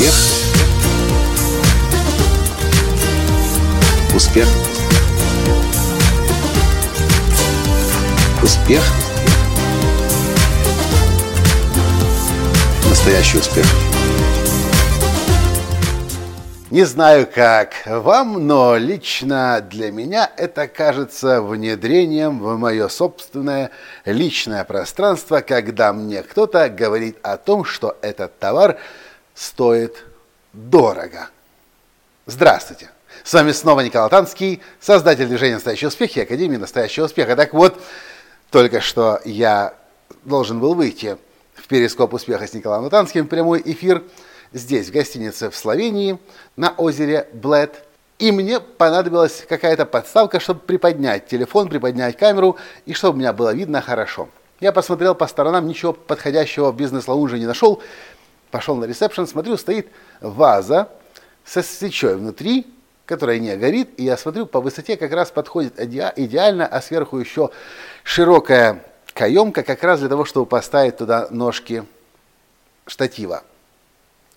Успех. Успех. Успех. Настоящий успех. Не знаю, как вам, но лично для меня это кажется внедрением в мое собственное личное пространство, когда мне кто-то говорит о том, что этот товар стоит дорого. Здравствуйте! С вами снова Николай Танский, создатель движения «Настоящий успех» и Академии «Настоящего успеха». Так вот, только что я должен был выйти в перископ успеха с Николаем Танским, прямой эфир – здесь, в гостинице в Словении, на озере Блэд. И мне понадобилась какая-то подставка, чтобы приподнять телефон, приподнять камеру, и чтобы меня было видно хорошо. Я посмотрел по сторонам, ничего подходящего в бизнес-лаунже не нашел. Пошел на ресепшн, смотрю, стоит ваза со свечой внутри, которая не горит, и я смотрю, по высоте как раз подходит идеально, а сверху еще широкая каемка, как раз для того, чтобы поставить туда ножки штатива.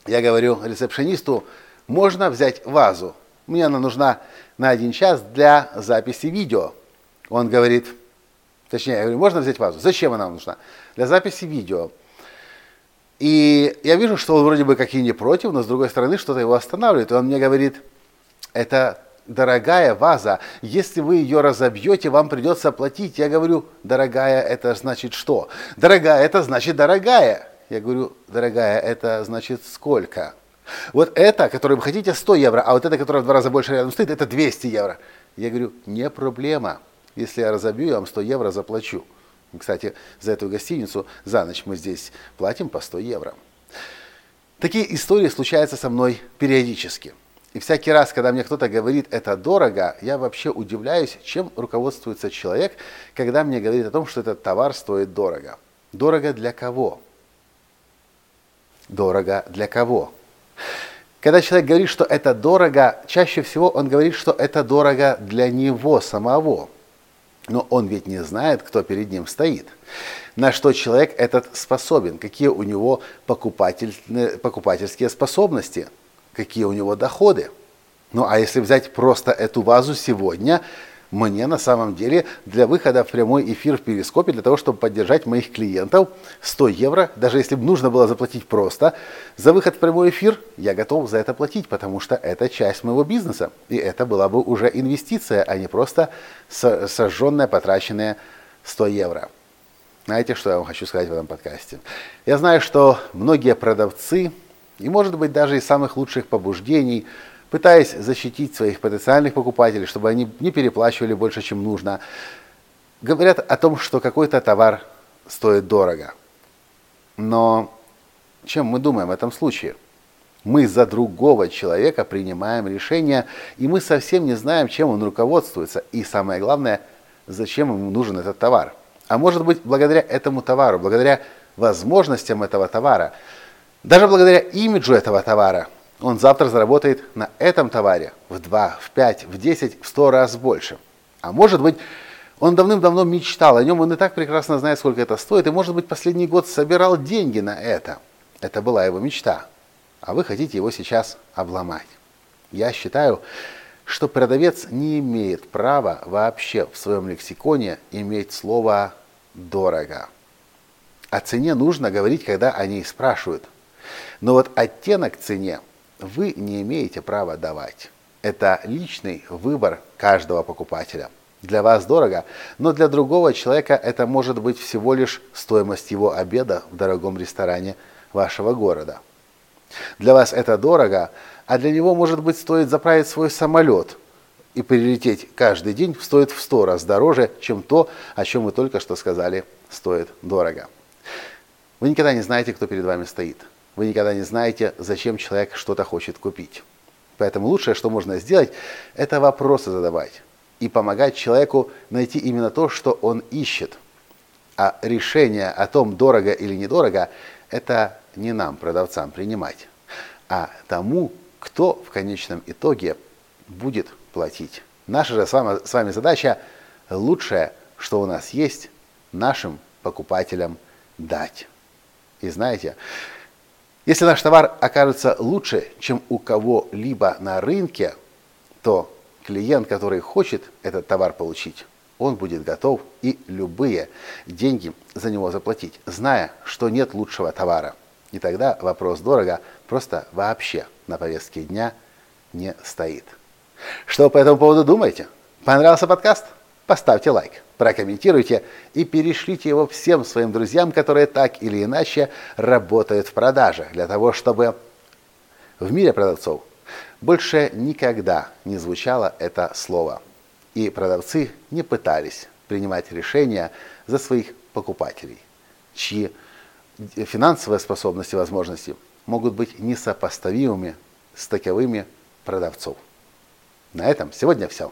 Я говорю ресепшенисту, можно взять вазу. Мне она нужна на один час для записи видео. Он говорит, точнее, я говорю, можно взять вазу? Зачем она нужна? Для записи видео. И я вижу, что он вроде бы как и не против, но с другой стороны что-то его останавливает. И он мне говорит, это дорогая ваза, если вы ее разобьете, вам придется платить. Я говорю, дорогая, это значит что? Дорогая, это значит дорогая. Я говорю, дорогая, это значит сколько? Вот это, которое вы хотите, 100 евро, а вот это, которое в два раза больше рядом стоит, это 200 евро. Я говорю, не проблема. Если я разобью, я вам 100 евро заплачу. Кстати, за эту гостиницу за ночь мы здесь платим по 100 евро. Такие истории случаются со мной периодически. И всякий раз, когда мне кто-то говорит «это дорого», я вообще удивляюсь, чем руководствуется человек, когда мне говорит о том, что этот товар стоит дорого. Дорого для кого? Дорого для кого? Когда человек говорит, что это дорого, чаще всего он говорит, что это дорого для него самого. Но он ведь не знает, кто перед ним стоит. На что человек этот способен, какие у него покупатель, покупательские способности, какие у него доходы. Ну а если взять просто эту вазу сегодня – мне на самом деле для выхода в прямой эфир в Перископе, для того, чтобы поддержать моих клиентов, 100 евро, даже если бы нужно было заплатить просто, за выход в прямой эфир я готов за это платить, потому что это часть моего бизнеса. И это была бы уже инвестиция, а не просто сожженная, потраченная 100 евро. Знаете, что я вам хочу сказать в этом подкасте? Я знаю, что многие продавцы, и может быть даже из самых лучших побуждений, пытаясь защитить своих потенциальных покупателей, чтобы они не переплачивали больше, чем нужно, говорят о том, что какой-то товар стоит дорого. Но чем мы думаем в этом случае? Мы за другого человека принимаем решение, и мы совсем не знаем, чем он руководствуется. И самое главное, зачем ему нужен этот товар. А может быть, благодаря этому товару, благодаря возможностям этого товара, даже благодаря имиджу этого товара – он завтра заработает на этом товаре в 2, в 5, в 10, в 100 раз больше. А может быть, он давным-давно мечтал о нем, он и так прекрасно знает, сколько это стоит, и, может быть, последний год собирал деньги на это. Это была его мечта. А вы хотите его сейчас обломать. Я считаю, что продавец не имеет права вообще в своем лексиконе иметь слово «дорого». О цене нужно говорить, когда они спрашивают. Но вот оттенок цене – вы не имеете права давать. Это личный выбор каждого покупателя. Для вас дорого, но для другого человека это может быть всего лишь стоимость его обеда в дорогом ресторане вашего города. Для вас это дорого, а для него, может быть, стоит заправить свой самолет и прилететь каждый день стоит в сто раз дороже, чем то, о чем вы только что сказали, стоит дорого. Вы никогда не знаете, кто перед вами стоит. Вы никогда не знаете, зачем человек что-то хочет купить. Поэтому лучшее, что можно сделать, это вопросы задавать и помогать человеку найти именно то, что он ищет. А решение о том, дорого или недорого, это не нам, продавцам, принимать, а тому, кто в конечном итоге будет платить. Наша же с вами, с вами задача лучшее, что у нас есть, нашим покупателям дать. И знаете, Если наш товар окажется лучше, чем у кого-либо на рынке, то клиент, который хочет этот товар получить, он будет готов и любые деньги за него заплатить, зная, что нет лучшего товара. И тогда вопрос дорого просто вообще на повестке дня не стоит. Что по этому поводу думаете? Понравился подкаст? Поставьте лайк, прокомментируйте и перешлите его всем своим друзьям, которые так или иначе работают в продаже, для того, чтобы в мире продавцов больше никогда не звучало это слово. И продавцы не пытались принимать решения за своих покупателей, чьи финансовые способности и возможности могут быть несопоставимыми с таковыми продавцов. На этом сегодня все.